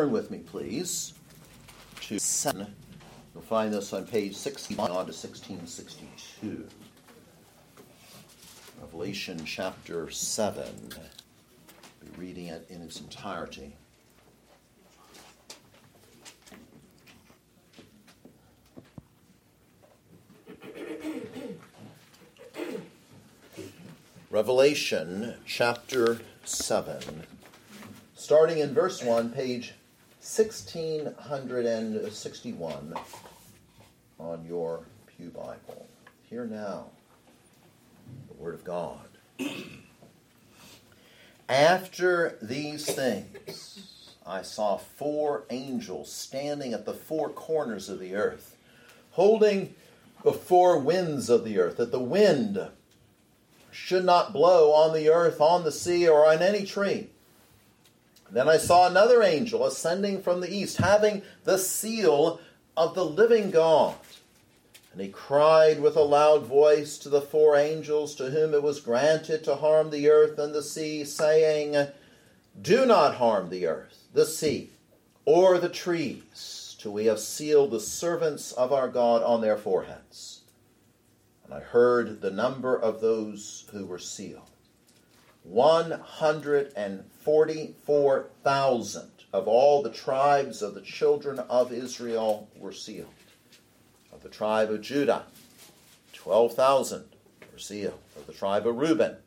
Turn with me, please, to 7. You'll find this on page 61 on to 1662. Revelation chapter 7. I'll be reading it in its entirety. Revelation chapter 7, starting in verse 1, page 1661 on your Pew Bible. Hear now the Word of God. After these things, I saw four angels standing at the four corners of the earth, holding the four winds of the earth, that the wind should not blow on the earth, on the sea, or on any tree. Then I saw another angel ascending from the east, having the seal of the living God. And he cried with a loud voice to the four angels to whom it was granted to harm the earth and the sea, saying, Do not harm the earth, the sea, or the trees, till we have sealed the servants of our God on their foreheads. And I heard the number of those who were sealed 144,000 of all the tribes of the children of Israel were sealed. Of the tribe of Judah, 12,000 were sealed. Of the tribe of Reuben,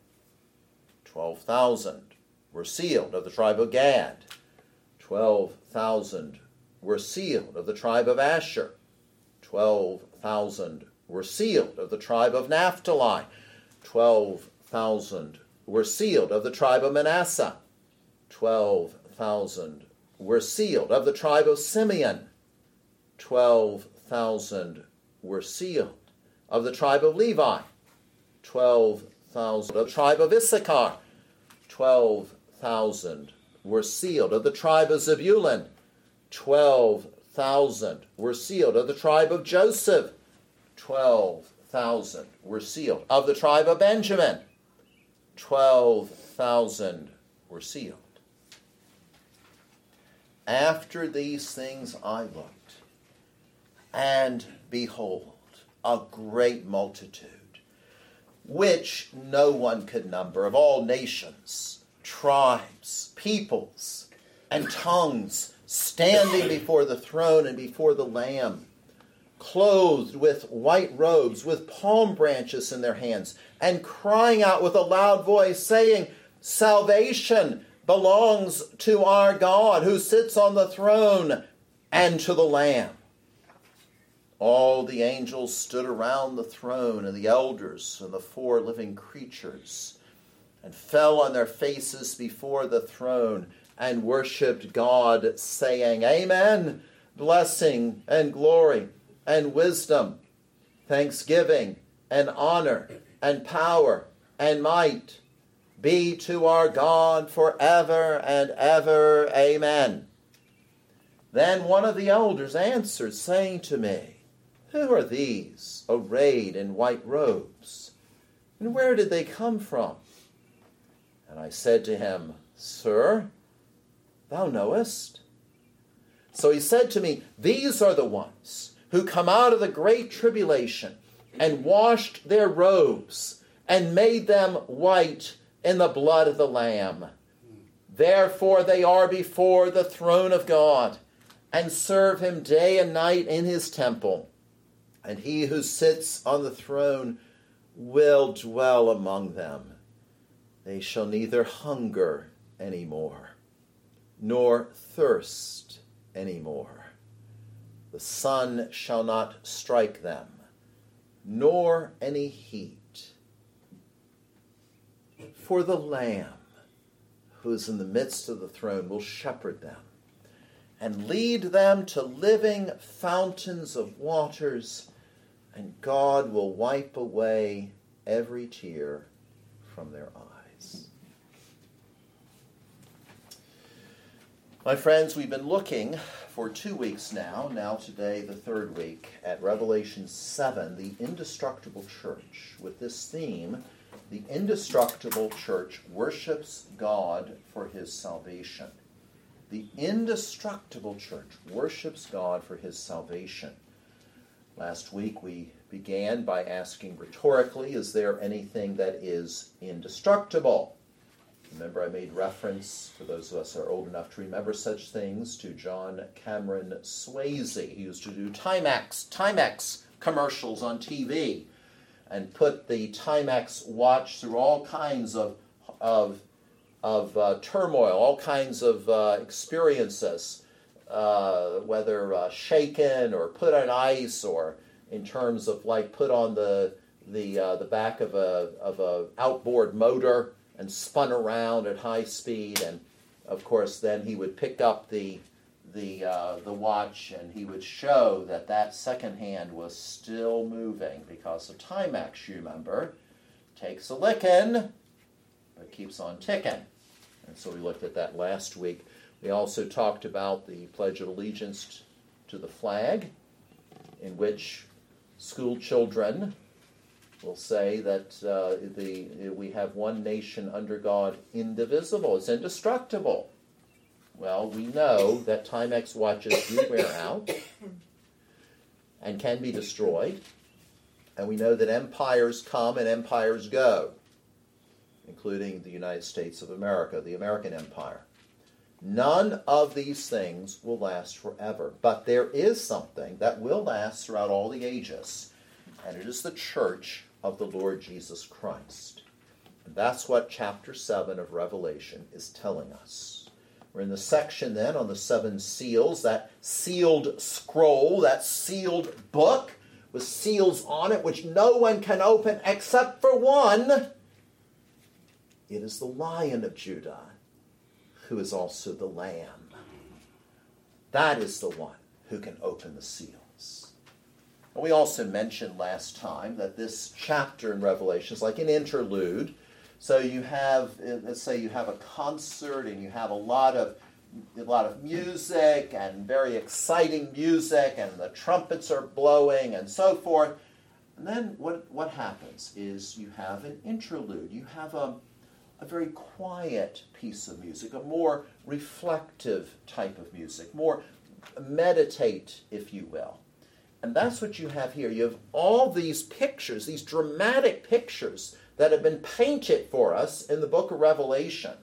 12,000 were sealed. Of the tribe of Gad, 12,000 were sealed. Of the tribe of Asher, 12,000 were sealed. Of the tribe of Naphtali, 12,000 were sealed. Of the tribe of Manasseh, 12,000 were sealed. Of the tribe of Simeon, 12,000 were sealed. Of the tribe of Levi, 12,000. Of the tribe of Issachar, 12,000 were sealed. Of the tribe of Zebulun, 12,000 were sealed. Of the tribe of Joseph, 12,000 were sealed. Of the tribe of Benjamin, 12,000 were sealed. After these things I looked, and behold, a great multitude, which no one could number, of all nations, tribes, peoples, and tongues, standing before the throne and before the Lamb clothed with white robes, with palm branches in their hands, and crying out with a loud voice, saying, Salvation belongs to our God who sits on the throne and to the Lamb. All the angels stood around the throne, and the elders and the four living creatures, and fell on their faces before the throne and worshipped God, saying, Amen. Blessing and glory and wisdom, thanksgiving and honor and power and might be to our God forever and ever. Amen. Then one of the elders answered, saying to me, Who are these arrayed in white robes? And where did they come from? And I said to him, Sir, thou knowest. So he said to me, These are the ones who come out of the great tribulation and washed their robes and made them white in the blood of the Lamb. Therefore they are before the throne of God and serve him day and night in his temple. And he who sits on the throne will dwell among them. They shall neither hunger any more, nor thirst any more the sun shall not strike them, nor any heat. For the Lamb, who is in the midst of the throne, will shepherd them and lead them to living fountains of waters, and God will wipe away every tear from their eyes. My friends, we've been looking for two weeks now, now today, the third week, at Revelation 7, the indestructible church, with this theme the indestructible church worships God for his salvation. The indestructible church worships God for his salvation. Last week we began by asking rhetorically, is there anything that is indestructible? Remember, I made reference, for those of us who are old enough to remember such things, to John Cameron Swayze. He used to do Timex, Timex commercials on TV and put the Timex watch through all kinds of, of, of uh, turmoil, all kinds of uh, experiences, uh, whether uh, shaken or put on ice or in terms of like put on the, the, uh, the back of a, of a outboard motor and spun around at high speed. And of course, then he would pick up the the uh, the watch and he would show that that second hand was still moving because the Timex, you remember, takes a licking but keeps on ticking. And so we looked at that last week. We also talked about the Pledge of Allegiance to the flag, in which school children will say that uh, the, we have one nation under God, indivisible. It's indestructible. Well, we know that Timex watches do wear out and can be destroyed. And we know that empires come and empires go, including the United States of America, the American Empire. None of these things will last forever. But there is something that will last throughout all the ages, and it is the church of the Lord Jesus Christ. And that's what chapter 7 of Revelation is telling us. We're in the section then on the seven seals, that sealed scroll, that sealed book with seals on it which no one can open except for one. It is the lion of Judah who is also the lamb. That is the one who can open the we also mentioned last time that this chapter in Revelation is like an interlude so you have, let's say you have a concert and you have a lot of a lot of music and very exciting music and the trumpets are blowing and so forth. And then what, what happens is you have an interlude. You have a, a very quiet piece of music, a more reflective type of music, more meditate, if you will. And that's what you have here. You have all these pictures, these dramatic pictures that have been painted for us in the book of Revelation.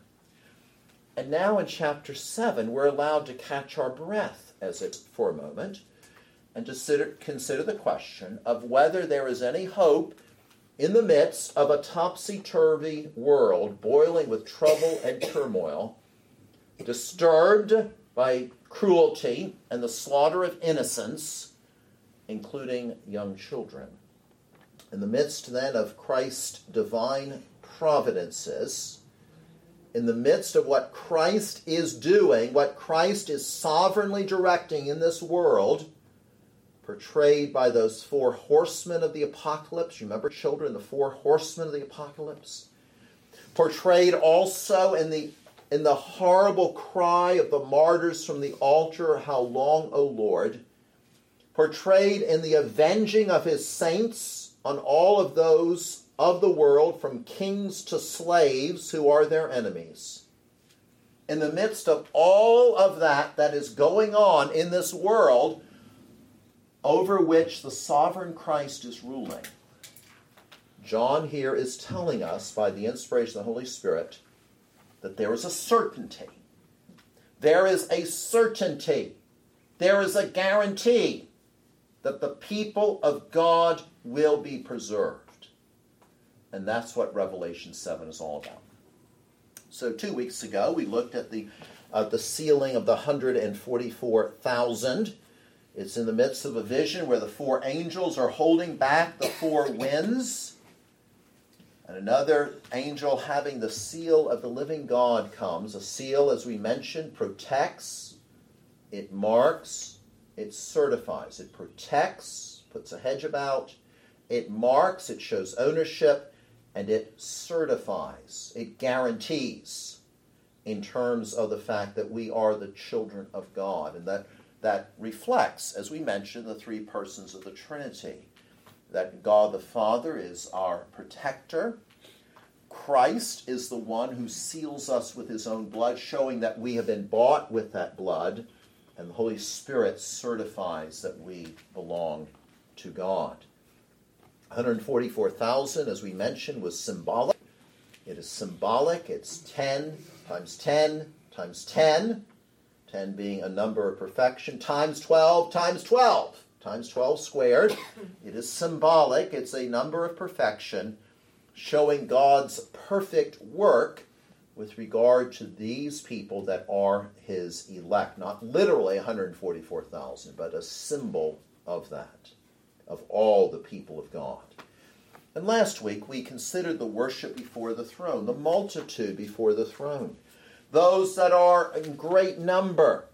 And now in chapter 7, we're allowed to catch our breath as it for a moment and to consider, the question of whether there is any hope in the midst of a topsy turvy world boiling with trouble and turmoil, disturbed by cruelty and the slaughter of innocents, including young children. In the midst then of Christ's divine providences, in the midst of what Christ is doing, what Christ is sovereignly directing in this world, portrayed by those four horsemen of the apocalypse. Remember, children, the four horsemen of the apocalypse? Portrayed also in the in the horrible cry of the martyrs from the altar, How long, O Lord? Portrayed in the avenging of his saints on all of those of the world, from kings to slaves who are their enemies. In the midst of all of that that is going on in this world over which the sovereign Christ is ruling, John here is telling us by the inspiration of the Holy Spirit that there is a certainty. There is a certainty. There is a guarantee that the people of God will be preserved. And that's what Revelation 7 is all about. So, two weeks ago, we looked at the, uh, the sealing of the 144,000. It's in the midst of a vision where the four angels are holding back the four winds. And another angel having the seal of the living God comes. A seal, as we mentioned, protects, it marks, it certifies, it protects, puts a hedge about, it marks, it shows ownership, and it certifies, it guarantees in terms of the fact that we are the children of God. And that, that reflects, as we mentioned, the three persons of the Trinity. That God the Father is our protector, Christ is the one who seals us with his own blood, showing that we have been bought with that blood, and the Holy Spirit certifies that we belong to God. 144,000, as we mentioned, was symbolic. It is symbolic. It's 10 times 10 times 10, 10 being a number of perfection, times 12 times 12, times 12 squared. It is symbolic. It's a number of perfection showing God's perfect work with regard to these people that are his elect. Not literally 144,000, but a symbol of that, of all the people of God. And last week we considered the worship before the throne, the multitude before the throne, those that are in great number.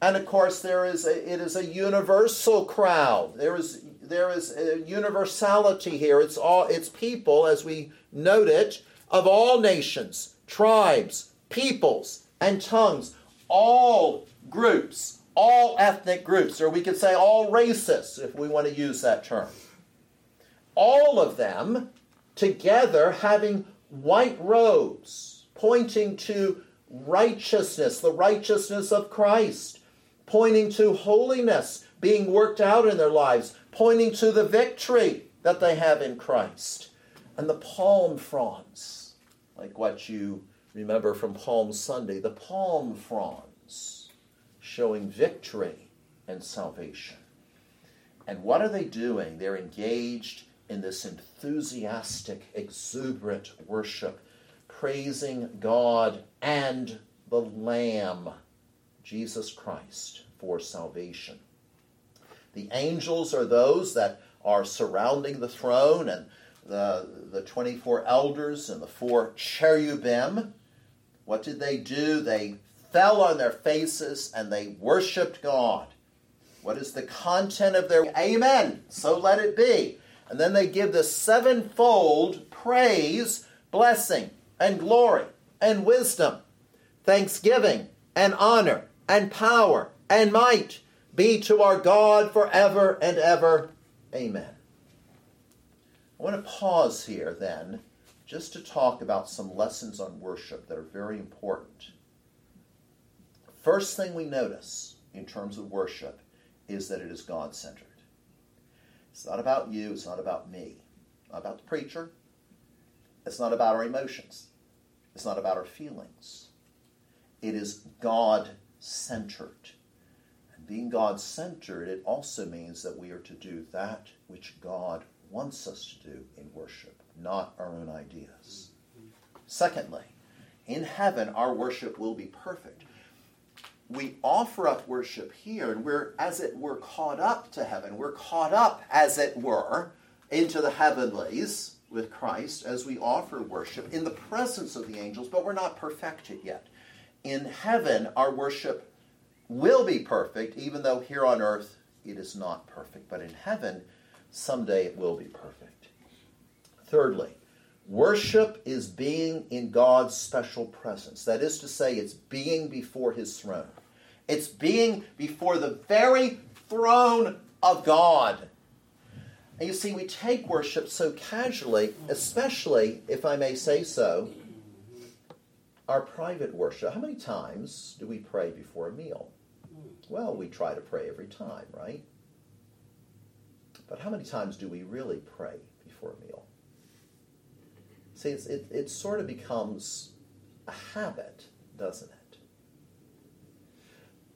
And of course, there is a, it is a universal crowd. There is there is a universality here. It's all it's people, as we note it of all nations, tribes, peoples, and tongues, all groups, all ethnic groups, or we could say all races, if we want to use that term. All of them together having white robes, pointing to righteousness, the righteousness of Christ, pointing to holiness being worked out in their lives, pointing to the victory that they have in Christ. And the palm fronds, like what you remember from Palm Sunday, the palm fronds showing victory and salvation. And what are they doing? They're engaged in this enthusiastic, exuberant worship, praising God and the Lamb, Jesus Christ, for salvation. The angels are those that are surrounding the throne, and the, the 24 elders and the four cherubim. What did they do? They fell on their faces and they worshiped God. What is the content of their Amen? So let it be. And then they give the sevenfold praise, blessing, and glory, and wisdom, thanksgiving, and honor, and power, and might be to our God forever and ever. Amen. I want to pause here then just to talk about some lessons on worship that are very important. First thing we notice in terms of worship is that it is God centered. It's not about you, it's not about me, not about the preacher, it's not about our emotions, it's not about our feelings. It is God centered And being God centered, it also means that we are to do that which God wants us to do in worship, not our own ideas. Secondly, in heaven, our worship will be perfect. We offer up worship here, and we're, as it were, caught up to heaven. We're caught up, as it were, into the heavenlies with Christ as we offer worship in the presence of the angels, but we're not perfected yet. In heaven, our worship will be perfect, even though here on earth it is not perfect. But in heaven, someday it will be perfect. Thirdly, worship is being in God's special presence. That is to say, it's being before his throne. It's being before the very throne of God. And you see, we take worship so casually, especially, if I may say so, our private worship. How many times do we pray before a meal? Well, we try to pray every time, right? But how many times do we really pray before a meal? See, it, it sort of becomes a habit, doesn't it?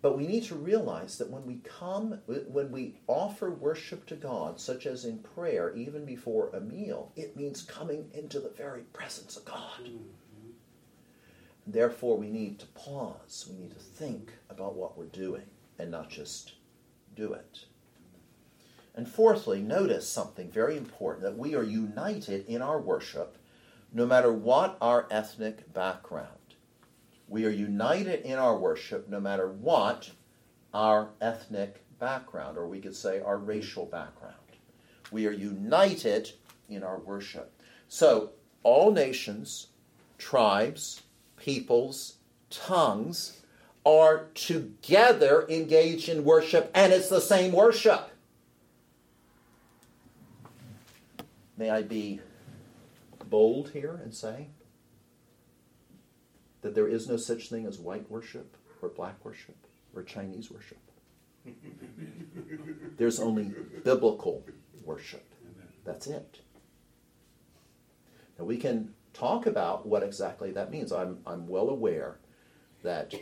But we need to realize that when we come, when we offer worship to God, such as in prayer, even before a meal, it means coming into the very presence of God. Mm-hmm. Therefore, we need to pause. We need to think about what we're doing and not just do it. And fourthly, notice something very important that we are united in our worship no matter what our ethnic background. We are united in our worship no matter what our ethnic background, or we could say our racial background. We are united in our worship. So, all nations, tribes, peoples, tongues are together engaged in worship, and it's the same worship. May I be bold here and say that there is no such thing as white worship or black worship or Chinese worship. There's only biblical worship. That's it. Now we can talk about what exactly that means. I'm, I'm well aware that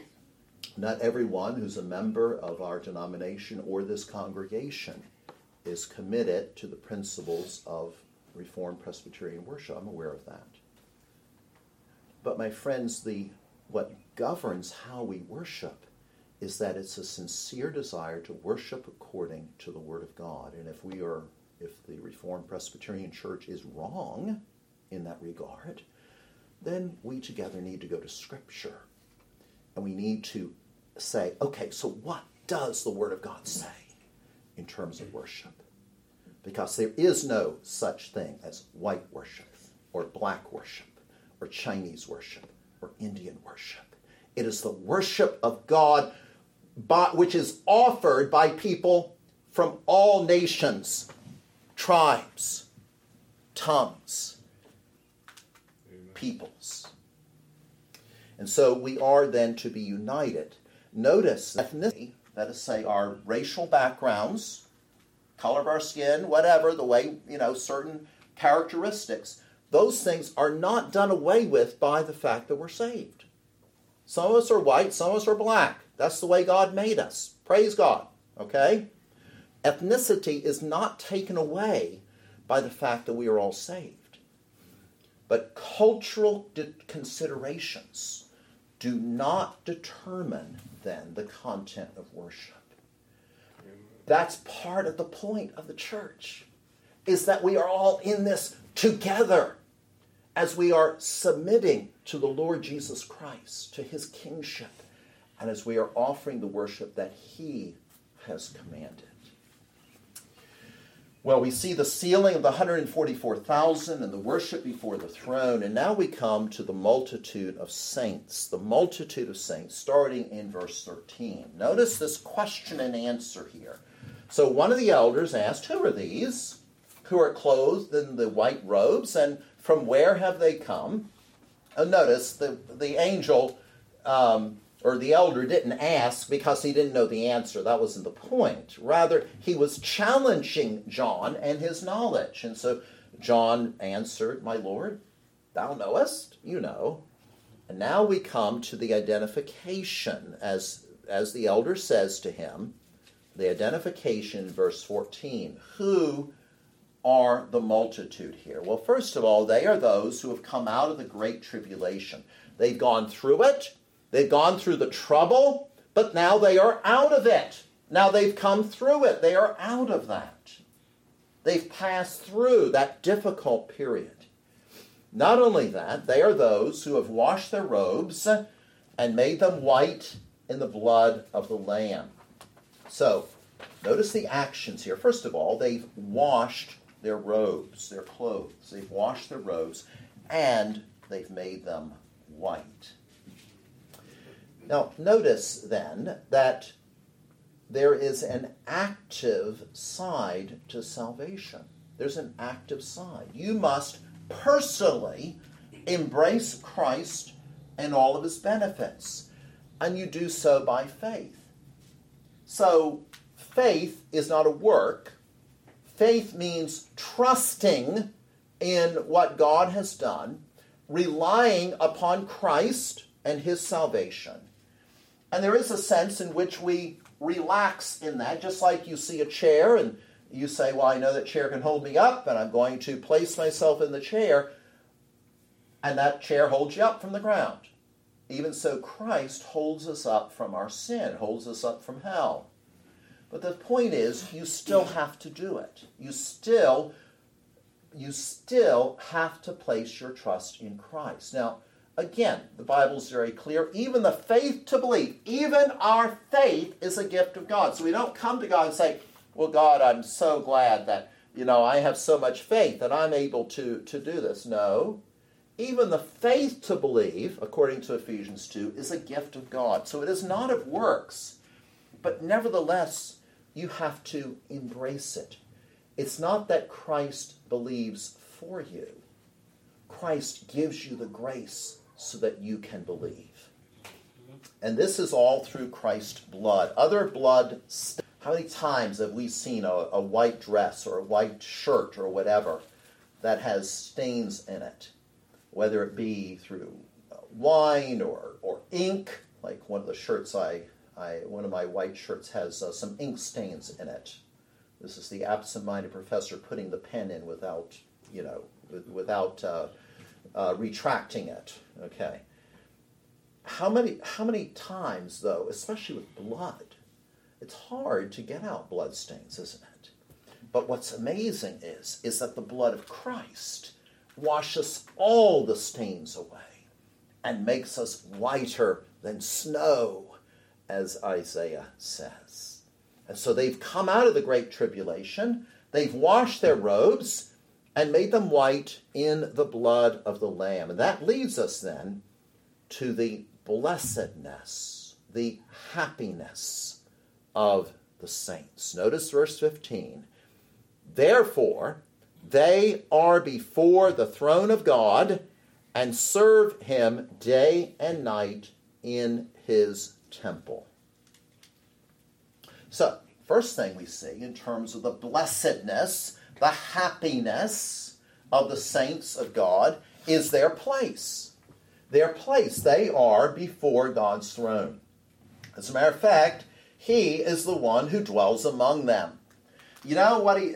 not everyone who's a member of our denomination or this congregation is committed to the principles of Reformed Presbyterian worship. I'm aware of that. But my friends, the what governs how we worship is that it's a sincere desire to worship according to the Word of God. And if we are, if the Reformed Presbyterian Church is wrong in that regard, then we together need to go to Scripture. And we need to say, okay, so what does the Word of God say in terms of worship? Because there is no such thing as white worship or black worship or Chinese worship or Indian worship. It is the worship of God by, which is offered by people from all nations, tribes, tongues, peoples. And so we are then to be united. Notice ethnicity, let us say, our racial backgrounds, color of our skin, whatever, the way, you know, certain characteristics, those things are not done away with by the fact that we're saved. Some of us are white, some of us are black. That's the way God made us. Praise God. Okay? Ethnicity is not taken away by the fact that we are all saved. But cultural considerations do not determine then the content of worship. That's part of the point of the church is that we are all in this together as we are submitting to the Lord Jesus Christ, to his kingship, and as we are offering the worship that he has commanded. Well, we see the sealing of the 144,000 and the worship before the throne, and now we come to the multitude of saints. The multitude of saints, starting in verse 13. Notice this question and answer here. So one of the elders asked, Who are these who are clothed in the white robes, and from where have they come? And notice the, the angel um, or the elder didn't ask because he didn't know the answer. That wasn't the point. Rather, he was challenging John and his knowledge. And so John answered, My Lord, thou knowest, you know. And now we come to the identification, as, as the elder says to him, the identification verse 14. Who are the multitude here? Well, first of all, they are those who have come out of the great tribulation. They've gone through it, they've gone through the trouble, but now they are out of it. Now they've come through it, they are out of that. They've passed through that difficult period. Not only that, they are those who have washed their robes and made them white in the blood of the Lamb. So, notice the actions here. First of all, they've washed their robes, their clothes. They've washed their robes and they've made them white. Now, notice then that there is an active side to salvation. There's an active side. You must personally embrace Christ and all of his benefits, and you do so by faith. So, faith is not a work, Faith means trusting in what God has done, relying upon Christ and his salvation. And there is a sense in which we relax in that, just like you see a chair and you say, Well, I know that chair can hold me up, and I'm going to place myself in the chair, and that chair holds you up from the ground. Even so, Christ holds us up from our sin, holds us up from hell. But the point is, you still have to do it. You still, you still have to place your trust in Christ. Now, again, the Bible is very clear. Even the faith to believe, even our faith is a gift of God. So we don't come to God and say, "Well, God, I'm so glad that you know I have so much faith that I'm able to to do this." No. Even the faith to believe, according to Ephesians 2, is a gift of God. So it is not of works, but nevertheless you have to embrace it. It's not that Christ believes for you, Christ gives you the grace so that you can believe. And this is all through Christ's blood. Other blood, st- how many times have we seen a, a white dress or a white shirt or whatever that has stains in it? Whether it be through wine or, or ink, like one of the shirts I, I one of my white shirts has uh, some ink stains in it. This is the absent-minded professor putting the pen in without, you know, without uh, uh, retracting it. Okay. How many how many times though, especially with blood, it's hard to get out blood stains, isn't it? But what's amazing is is that the blood of Christ washes all the stains away and makes us whiter than snow, as Isaiah says. And so they've come out of the great tribulation, they've washed their robes and made them white in the blood of the Lamb. And that leads us then to the blessedness, the happiness of the saints. Notice verse 15. Therefore, they are before the throne of God and serve him day and night in his temple. So, first thing we see in terms of the blessedness, the happiness of the saints of God is their place. Their place. They are before God's throne. As a matter of fact, He is the one who dwells among them. You know what he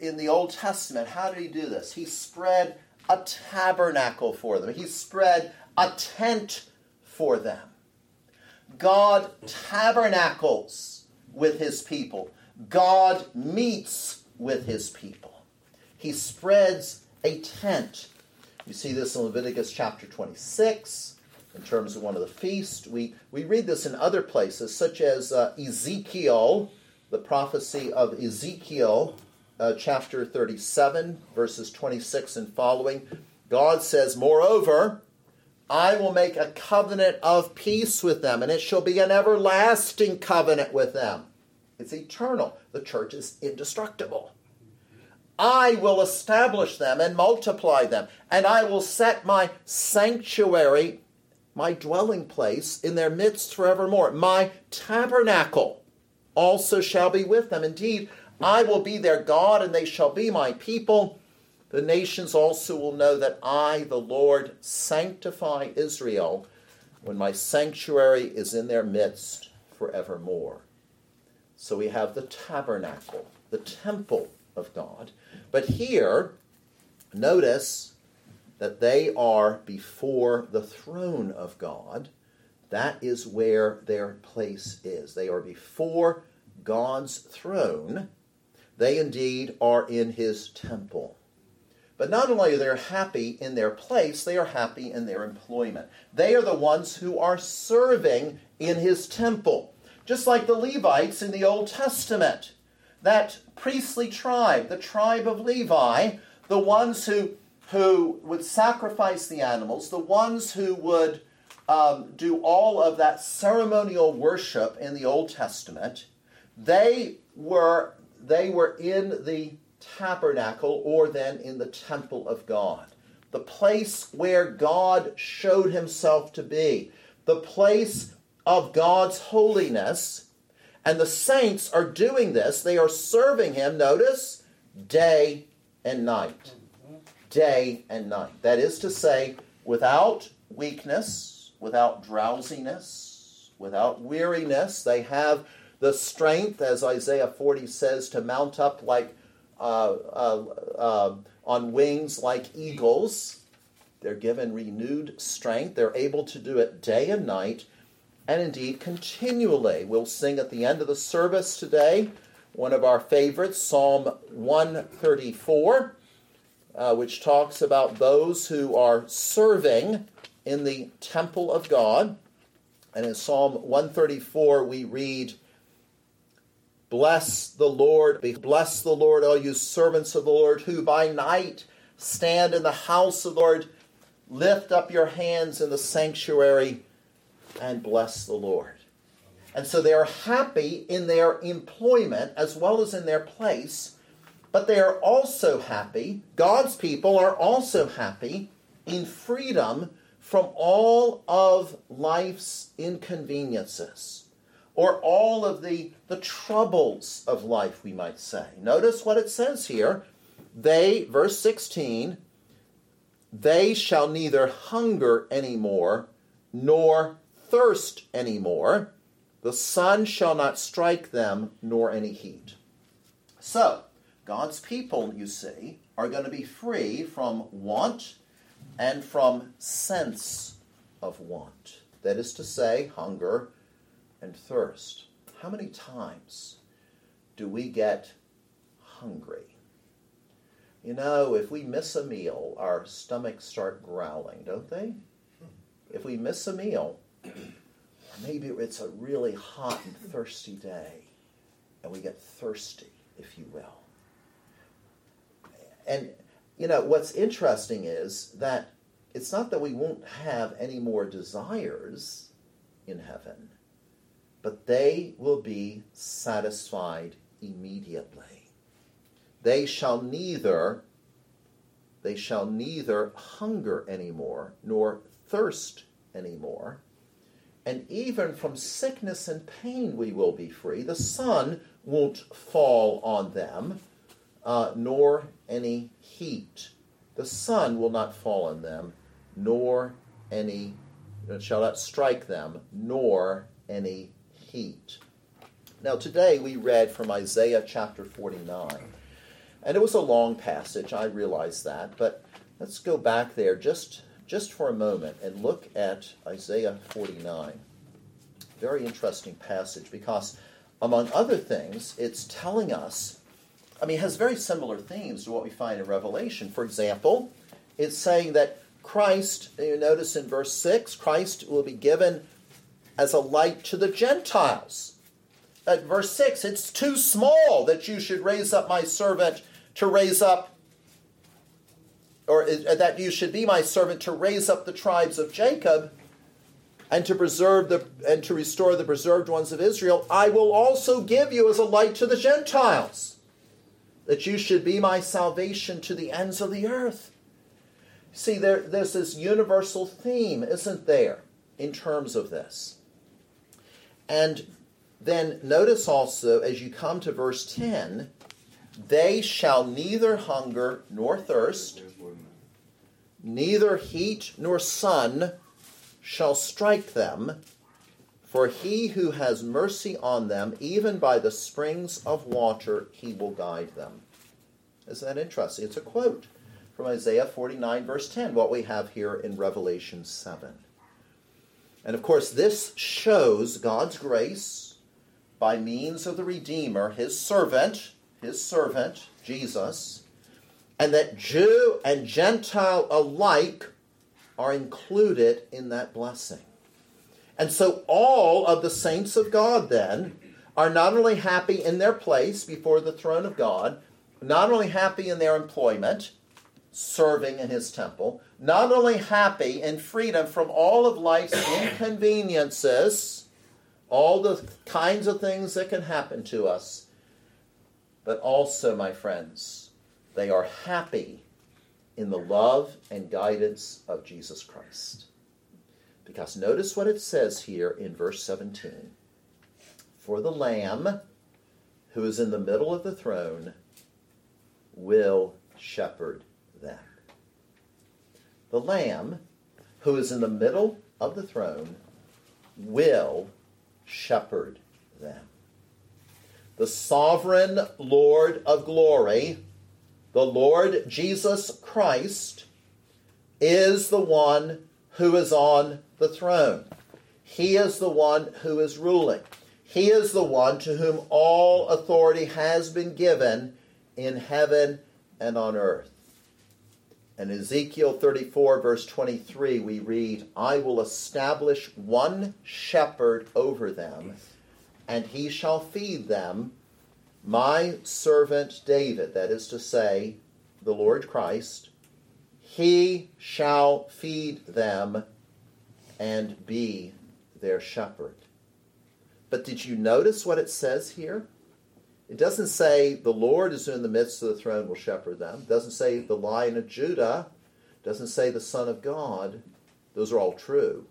in the Old Testament? How did he do this? He spread a tabernacle for them. He spread a tent for them. God tabernacles with his people. God meets with his people. He spreads a tent. You see this in Leviticus chapter 26 in terms of one of the feasts. We, we read this in other places, such as uh, Ezekiel, the prophecy of Ezekiel, uh, chapter 37, verses 26 and following. God says, Moreover, I will make a covenant of peace with them, and it shall be an everlasting covenant with them. It's eternal. The church is indestructible. I will establish them and multiply them, and I will set my sanctuary, my dwelling place, in their midst forevermore. My tabernacle also shall be with them. Indeed, I will be their God, and they shall be my people. The nations also will know that I, the Lord, sanctify Israel when my sanctuary is in their midst forevermore. So we have the tabernacle, the temple of God. But here, notice that they are before the throne of God. That is where their place is. They are before God's throne. They indeed are in his temple. But not only are they happy in their place, they are happy in their employment. They are the ones who are serving in his temple. Just like the Levites in the Old Testament. That priestly tribe, the tribe of Levi, the ones who, who would sacrifice the animals, the ones who would um, do all of that ceremonial worship in the Old Testament, they were, they were in the tabernacle or then in the temple of God. The place where God showed himself to be. The place of God's holiness. And the saints are doing this. They are serving him, notice, day and night. Day and night. That is to say, without weakness, without drowsiness, without weariness. They have the strength, as Isaiah 40 says, to mount up like uh, uh, uh, on wings like eagles. They're given renewed strength. They're able to do it day and night, and indeed continually. We'll sing at the end of the service today one of our favorites, Psalm 134, uh, which talks about those who are serving in the temple of God. And in Psalm 134, we read, Bless the Lord. Bless the Lord, all you servants of the Lord, who by night stand in the house of the Lord. Lift up your hands in the sanctuary and bless the Lord. And so they are happy in their employment as well as in their place, but they are also happy, God's people are also happy in freedom from all of life's inconveniences or all of the, the troubles of life, we might say. Notice what it says here. They, verse 16, they shall neither hunger any more nor thirst any more. The sun shall not strike them, nor any heat. So, God's people, you see, are going to be free from want and from sense of want. That is to say, hunger and thirst. How many times do we get hungry? You know, if we miss a meal, our stomachs start growling, don't they? If we miss a meal, maybe it's a really hot and thirsty day, and we get thirsty, if you will. And you know, what's interesting is that it's not that we won't have any more desires in heaven, but they will be satisfied immediately. They shall neither they shall neither hunger anymore nor thirst anymore. And even from sickness and pain we will be free. The sun won't fall on them uh, nor any heat. The sun will not fall on them, nor any shall not strike them, nor any heat. Now, today we read from Isaiah chapter 49. And it was a long passage, I realize that, but let's go back there just, just for a moment and look at Isaiah 49. Very interesting passage because, among other things, it's telling us I mean, it has very similar themes to what we find in Revelation. For example, it's saying that Christ, you notice in verse 6, Christ will be given as a light to the Gentiles. At verse 6, it's too small that you should raise up my servant to raise up, or uh, that you should be my servant to raise up the tribes of Jacob and to preserve the and to restore the preserved ones of Israel. I will also give you as a light to the Gentiles that you should be my salvation to the ends of the earth. See, there, there's this universal theme, isn't there, in terms of this? And then notice also, as you come to verse 10, they shall neither hunger nor thirst, neither heat nor sun shall strike them, for he who has mercy on them, even by the springs of water, he will guide them. Isn't that interesting? It's a quote from Isaiah 49, verse 10, what we have here in Revelation 7. And of course, this shows God's grace by means of the Redeemer, his servant, his servant, Jesus, and that Jew and Gentile alike are included in that blessing. And so all of the saints of God then are not only happy in their place before the throne of God, not only happy in their employment, serving in his temple, not only happy in freedom from all of life's inconveniences, all the kinds of things that can happen to us, but also, my friends, they are happy in the love and guidance of Jesus Christ. Because notice what it says here in verse 17 For the Lamb who is in the middle of the throne will shepherd them. The Lamb who is in the middle of the throne will shepherd them. The sovereign Lord of glory, the Lord Jesus Christ, is the one who is on the throne. He is the one who is ruling. He is the one to whom all authority has been given in heaven and on earth. In Ezekiel 34, verse 23, we read, I will establish one shepherd over them, and he shall feed them, my servant David, that is to say, the Lord Christ. He shall feed them and be their shepherd. But did you notice what it says here? It doesn't say the Lord is in the midst of the throne will shepherd them. It doesn't say the lion of Judah. It doesn't say the Son of God. Those are all true.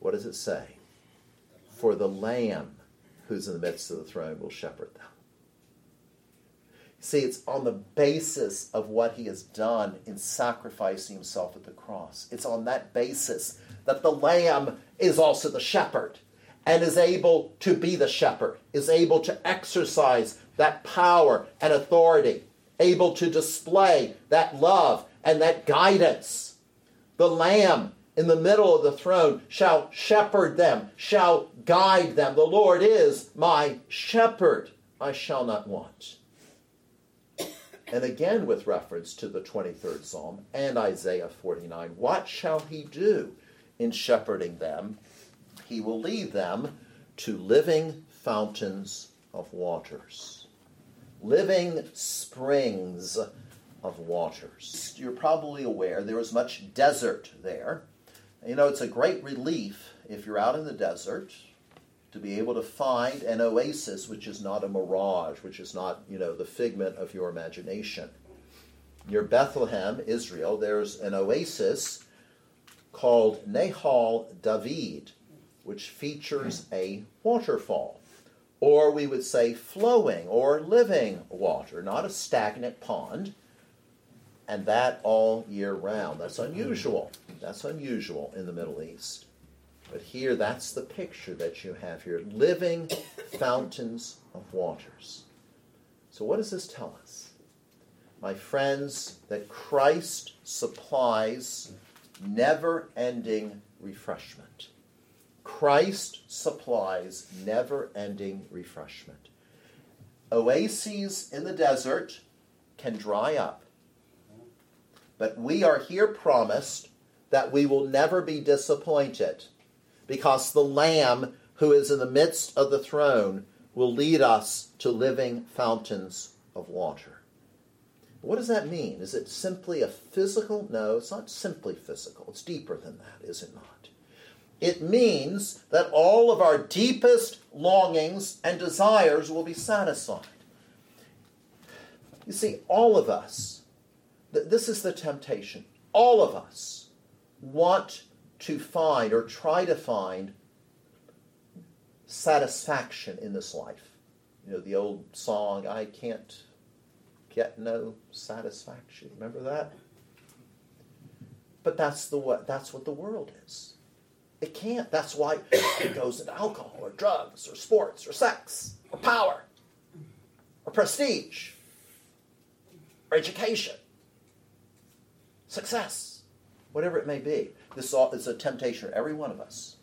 What does it say? For the Lamb who's in the midst of the throne will shepherd them. See, it's on the basis of what he has done in sacrificing himself at the cross. It's on that basis that the Lamb is also the shepherd and is able to be the shepherd, is able to exercise that power and authority, able to display that love and that guidance. The Lamb in the middle of the throne shall shepherd them, shall guide them. The Lord is my shepherd. I shall not want. And again, with reference to the 23rd Psalm and Isaiah 49, what shall he do in shepherding them? He will lead them to living fountains of waters, living springs of waters. You're probably aware there is much desert there. You know, it's a great relief if you're out in the desert to be able to find an oasis which is not a mirage, which is not, you know, the figment of your imagination. Near Bethlehem, Israel, there's an oasis called Nahal David, which features a waterfall, or we would say flowing or living water, not a stagnant pond, and that all year round. That's unusual. That's unusual in the Middle East. But here, that's the picture that you have here living fountains of waters. So, what does this tell us? My friends, that Christ supplies never ending refreshment. Christ supplies never ending refreshment. Oases in the desert can dry up, but we are here promised that we will never be disappointed because the Lamb who is in the midst of the throne will lead us to living fountains of water. What does that mean? Is it simply a physical? No, it's not simply physical. It's deeper than that, is it not? It means that all of our deepest longings and desires will be satisfied. You see, all of us, this is the temptation, all of us want to find or try to find satisfaction in this life. You know, the old song, I can't get no satisfaction. Remember that? But that's the what that's what the world is. It can't. That's why it goes into alcohol or drugs or sports or sex or power or prestige or education, success, whatever it may be. This is a temptation for every one of us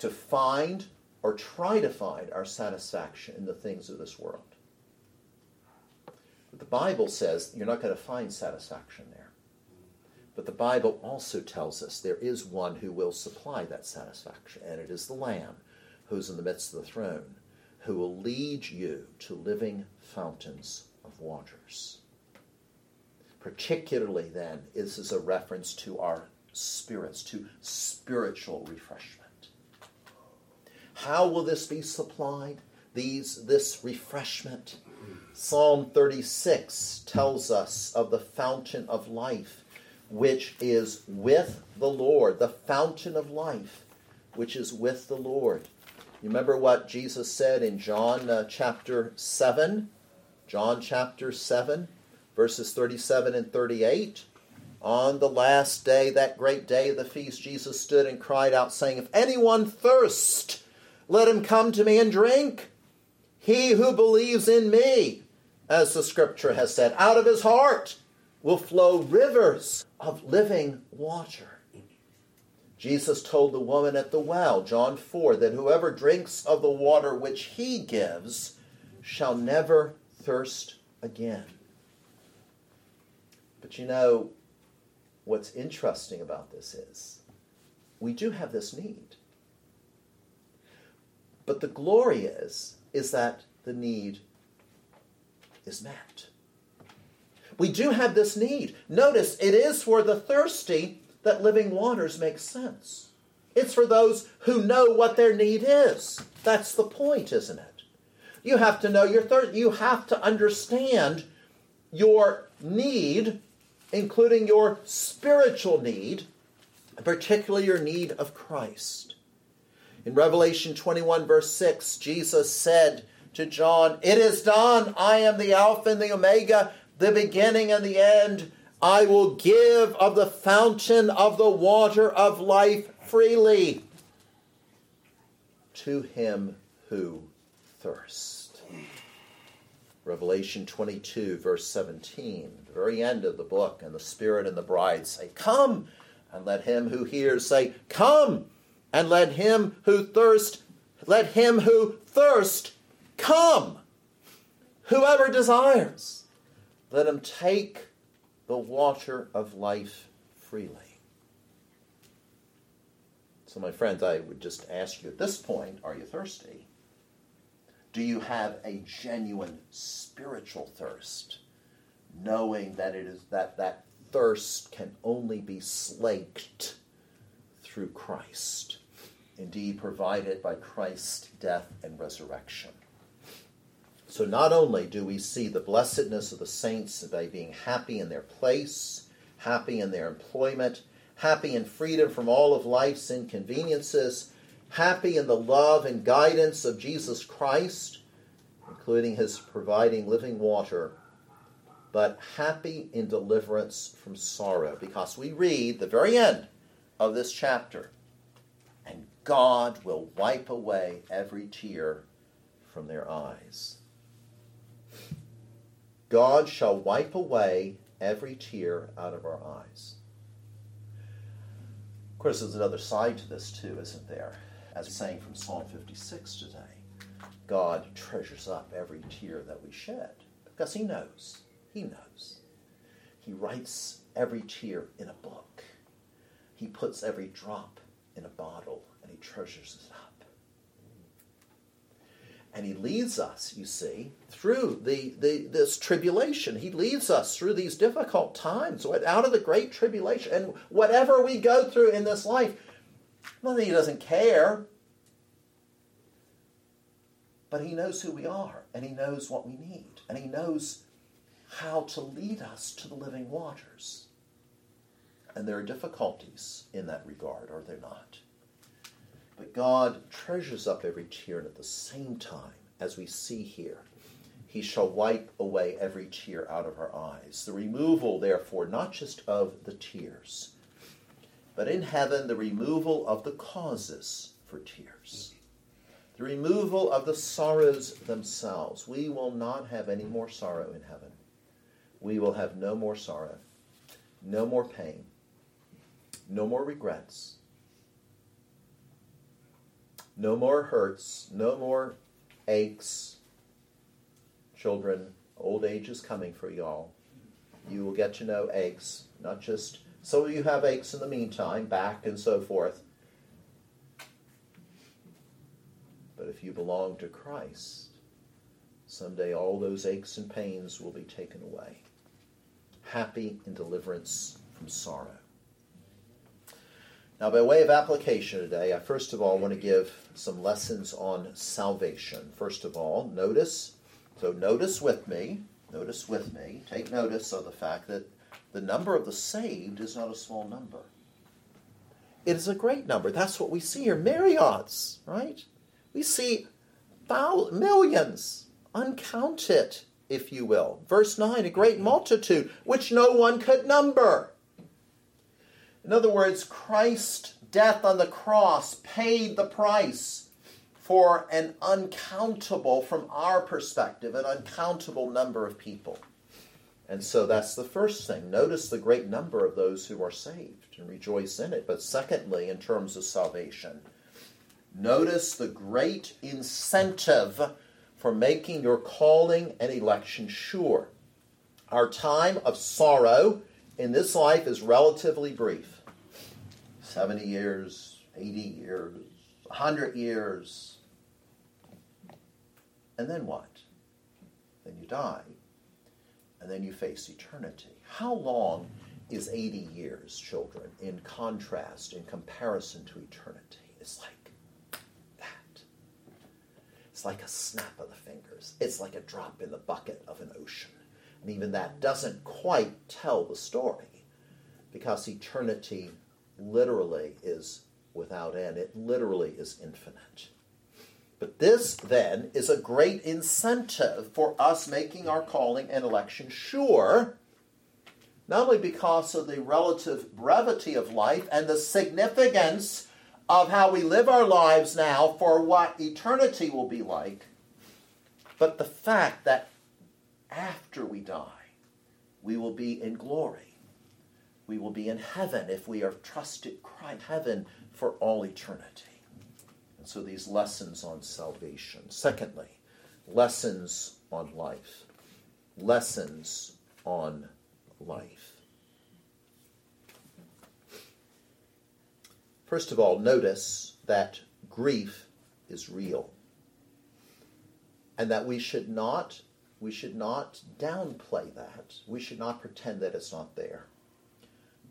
to find or try to find our satisfaction in the things of this world. But the Bible says you're not going to find satisfaction there. But the Bible also tells us there is one who will supply that satisfaction, and it is the Lamb who's in the midst of the throne, who will lead you to living fountains of waters. Particularly, then, this is a reference to our spirits, to spiritual refreshment. How will this be supplied? These, this refreshment. Psalm 36 tells us of the fountain of life, which is with the Lord, the fountain of life, which is with the Lord. You remember what Jesus said in John uh, chapter 7? John chapter 7, verses 37 and 38. On the last day, that great day of the feast, Jesus stood and cried out, saying, If anyone thirst, let him come to me and drink. He who believes in me, as the scripture has said, out of his heart will flow rivers of living water. Jesus told the woman at the well, John 4, that whoever drinks of the water which he gives shall never thirst again. But you know, what's interesting about this is we do have this need. But the glory is is that the need is met. We do have this need. Notice it is for the thirsty that living waters makes sense. It's for those who know what their need is. That's the point, isn't it? You have to know your thirst. You have to understand your need including your spiritual need, particularly your need of Christ. In Revelation 21, verse 6, Jesus said to John, It is done. I am the Alpha and the Omega, the beginning and the end. I will give of the fountain of the water of life freely to him who thirsts. Revelation 22, verse 17, the very end of the book, and the Spirit and the bride say, Come, and let him who hears say, Come, and let him who thirst, let him who thirst come. Whoever desires, let him take the water of life freely. So, my friends, I would just ask you at this point are you thirsty? Do you have a genuine spiritual thirst, knowing that it is that that thirst can only be slaked through Christ, indeed provided by Christ's death and resurrection? So not only do we see the blessedness of the saints by being happy in their place, happy in their employment, happy in freedom from all of life's inconveniences, happy in the love and guidance of Jesus Christ, including his providing living water, but happy in deliverance from sorrow, because we read the very end of this chapter, and God will wipe away every tear from their eyes. God shall wipe away every tear out of our eyes. Of course, there's another side to this too, isn't there? As saying from Psalm 56 today, God treasures up every tear that we shed because He knows. He knows. He writes every tear in a book. He puts every drop in a bottle and He treasures it up. And he leads us, you see, through the, the, this tribulation. He leads us through these difficult times, out of the great tribulation. And whatever we go through in this life, well, he doesn't care. But he knows who we are, and he knows what we need, and he knows how to lead us to the living waters. And there are difficulties in that regard, are there not? But God treasures up every tear, and at the same time, as we see here, He shall wipe away every tear out of our eyes. The removal, therefore, not just of the tears, but in heaven, the removal of the causes for tears. The removal of the sorrows themselves. We will not have any more sorrow in heaven. We will have no more sorrow, no more pain, no more regrets, no more hurts, no more aches. Children, old age is coming for y'all. You will get to know aches, not just some of you have aches in the meantime, back and so forth. But if you belong to Christ, someday all those aches and pains will be taken away. Happy in deliverance from sorrow. Now, by way of application today, I first of all want to give some lessons on salvation. First of all, notice, so notice with me, notice with me, take notice of the fact that the number of the saved is not a small number. It is a great number. That's what we see here. Myriads, right? We see thousands, millions, uncounted, if you will. Verse 9, a great multitude, which no one could number. In other words, Christ's death on the cross paid the price for an uncountable, from our perspective, an uncountable number of people. And so that's the first thing. Notice the great number of those who are saved and rejoice in it. But secondly, in terms of salvation, notice the great incentive for making your calling and election sure. Our time of sorrow in this life is relatively brief. 70 years, 80 years, 100 years. And then what? Then you die. And then you face eternity. How long is 80 years, children, in contrast, in comparison to eternity? It's like that. It's like a snap of the fingers. It's like a drop in the bucket of an ocean. And even that doesn't quite tell the story because eternity literally is without end. It literally is infinite. But this, then, is a great incentive for us making our calling and election sure, not only because of the relative brevity of life and the significance of how we live our lives now for what eternity will be like, but the fact that after we die, we will be in glory. We will be in heaven if we are trusted Christ, heaven for all eternity. And so these lessons on salvation. Secondly, lessons on life. Lessons on life. First of all, notice that grief is real. And that we should not we should not downplay that. We should not pretend that it's not there.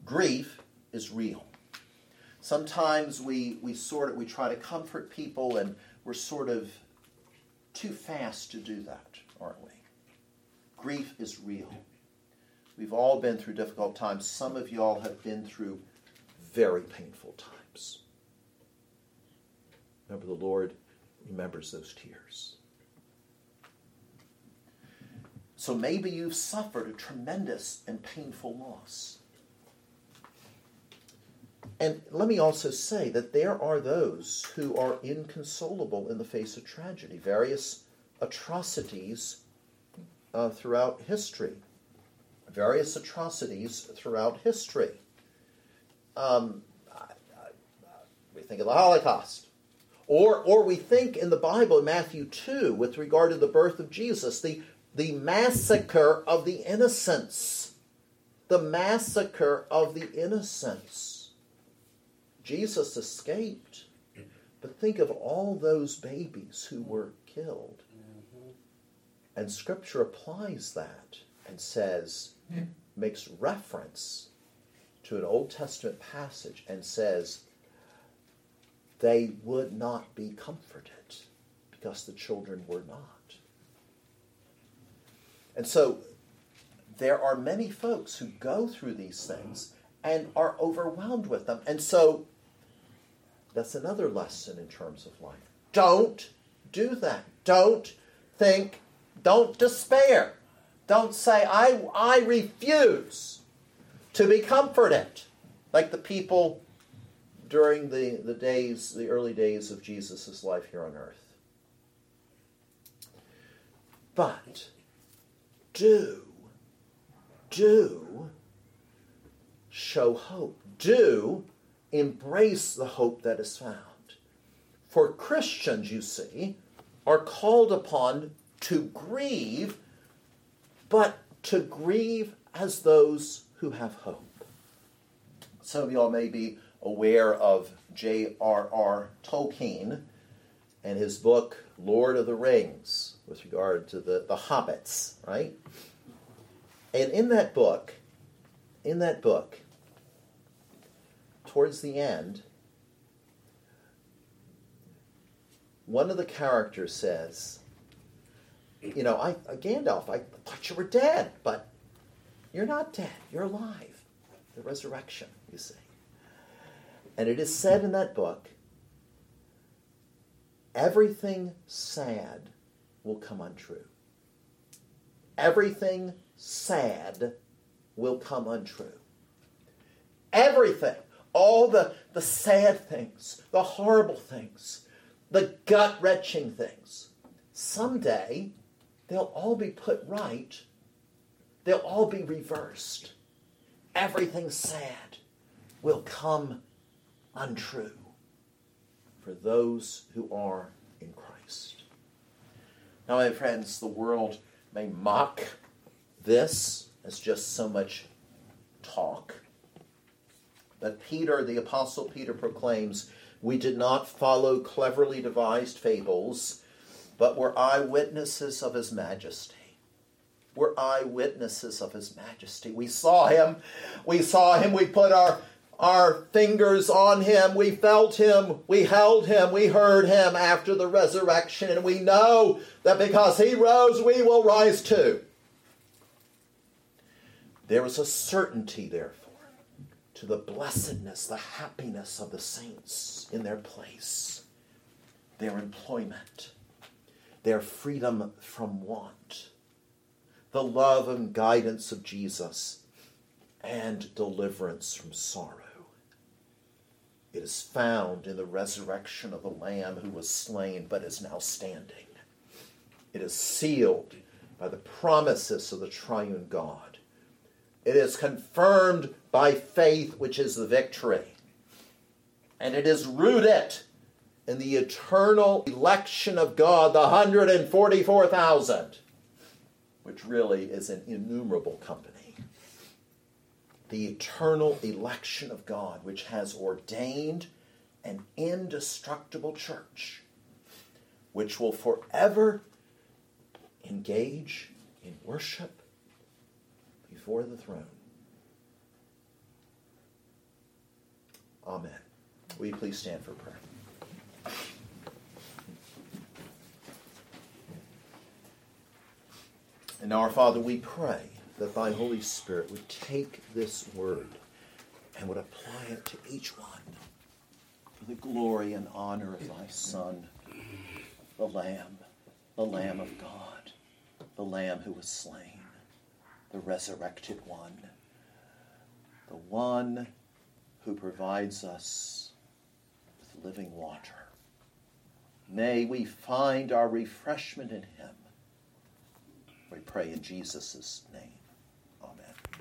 Grief is real. Sometimes we, we sort of we try to comfort people and we're sort of too fast to do that, aren't we? Grief is real. We've all been through difficult times. Some of y'all have been through very painful times. Remember, the Lord remembers those tears. So maybe you've suffered a tremendous and painful loss. And let me also say that there are those who are inconsolable in the face of tragedy, various atrocities uh, throughout history. Various atrocities throughout history. Um, we think of the Holocaust. Or, or we think in the Bible, Matthew 2, with regard to the birth of Jesus, the, the massacre of the innocents. The massacre of the innocents. Jesus escaped. But think of all those babies who were killed. And Scripture applies that and says, makes reference to an Old Testament passage and says, they would not be comforted because the children were not. And so there are many folks who go through these things and are overwhelmed with them. And so that's another lesson in terms of life. Don't do that. Don't think, don't despair. Don't say, I, I refuse to be comforted, like the people during the, the days, the early days of Jesus' life here on earth. But do, do show hope. Do embrace the hope that is found. For Christians, you see, are called upon to grieve, but to grieve as those who have hope. Some of y'all may be aware of J.R.R. Tolkien and his book Lord of the Rings with regard to the, the hobbits, right? And in that book, in that book, towards the end, one of the characters says, You know, I, uh, Gandalf, I thought you were dead, but you're not dead. You're alive. The resurrection, you see. And it is said in that book everything sad will come untrue. Everything sad will come untrue. Everything all the, the sad things, the horrible things, the gut wrenching things. Someday, they'll all be put right. They'll all be reversed. Everything sad will come untrue for those who are in Christ. Now, my friends, the world may mock this as just so much talk. But Peter, the Apostle Peter, proclaims, We did not follow cleverly devised fables, but were eyewitnesses of his majesty. We're eyewitnesses of his majesty. We saw him. We saw him. We put our, our fingers on him. We felt him. We held him. We heard him after the resurrection. And we know that because he rose, we will rise too. There is a certainty, therefore to the blessedness, the happiness of the saints in their place, their employment, their freedom from want, the love and guidance of Jesus, and deliverance from sorrow. It is found in the resurrection of the Lamb who was slain but is now standing. It is sealed by the promises of the triune God. It is confirmed by faith, which is the victory. And it is rooted in the eternal election of God, the 144,000, which really is an innumerable company. The eternal election of God, which has ordained an indestructible church, which will forever engage in worship before the throne. Amen. Will you please stand for prayer? And now, our Father, we pray that thy Holy Spirit would take this word and would apply it to each one for the glory and honor of thy Son, the Lamb, the Lamb of God, the Lamb who was slain, the resurrected one, the one who provides us with living water. May we find our refreshment in him. We pray in Jesus' name.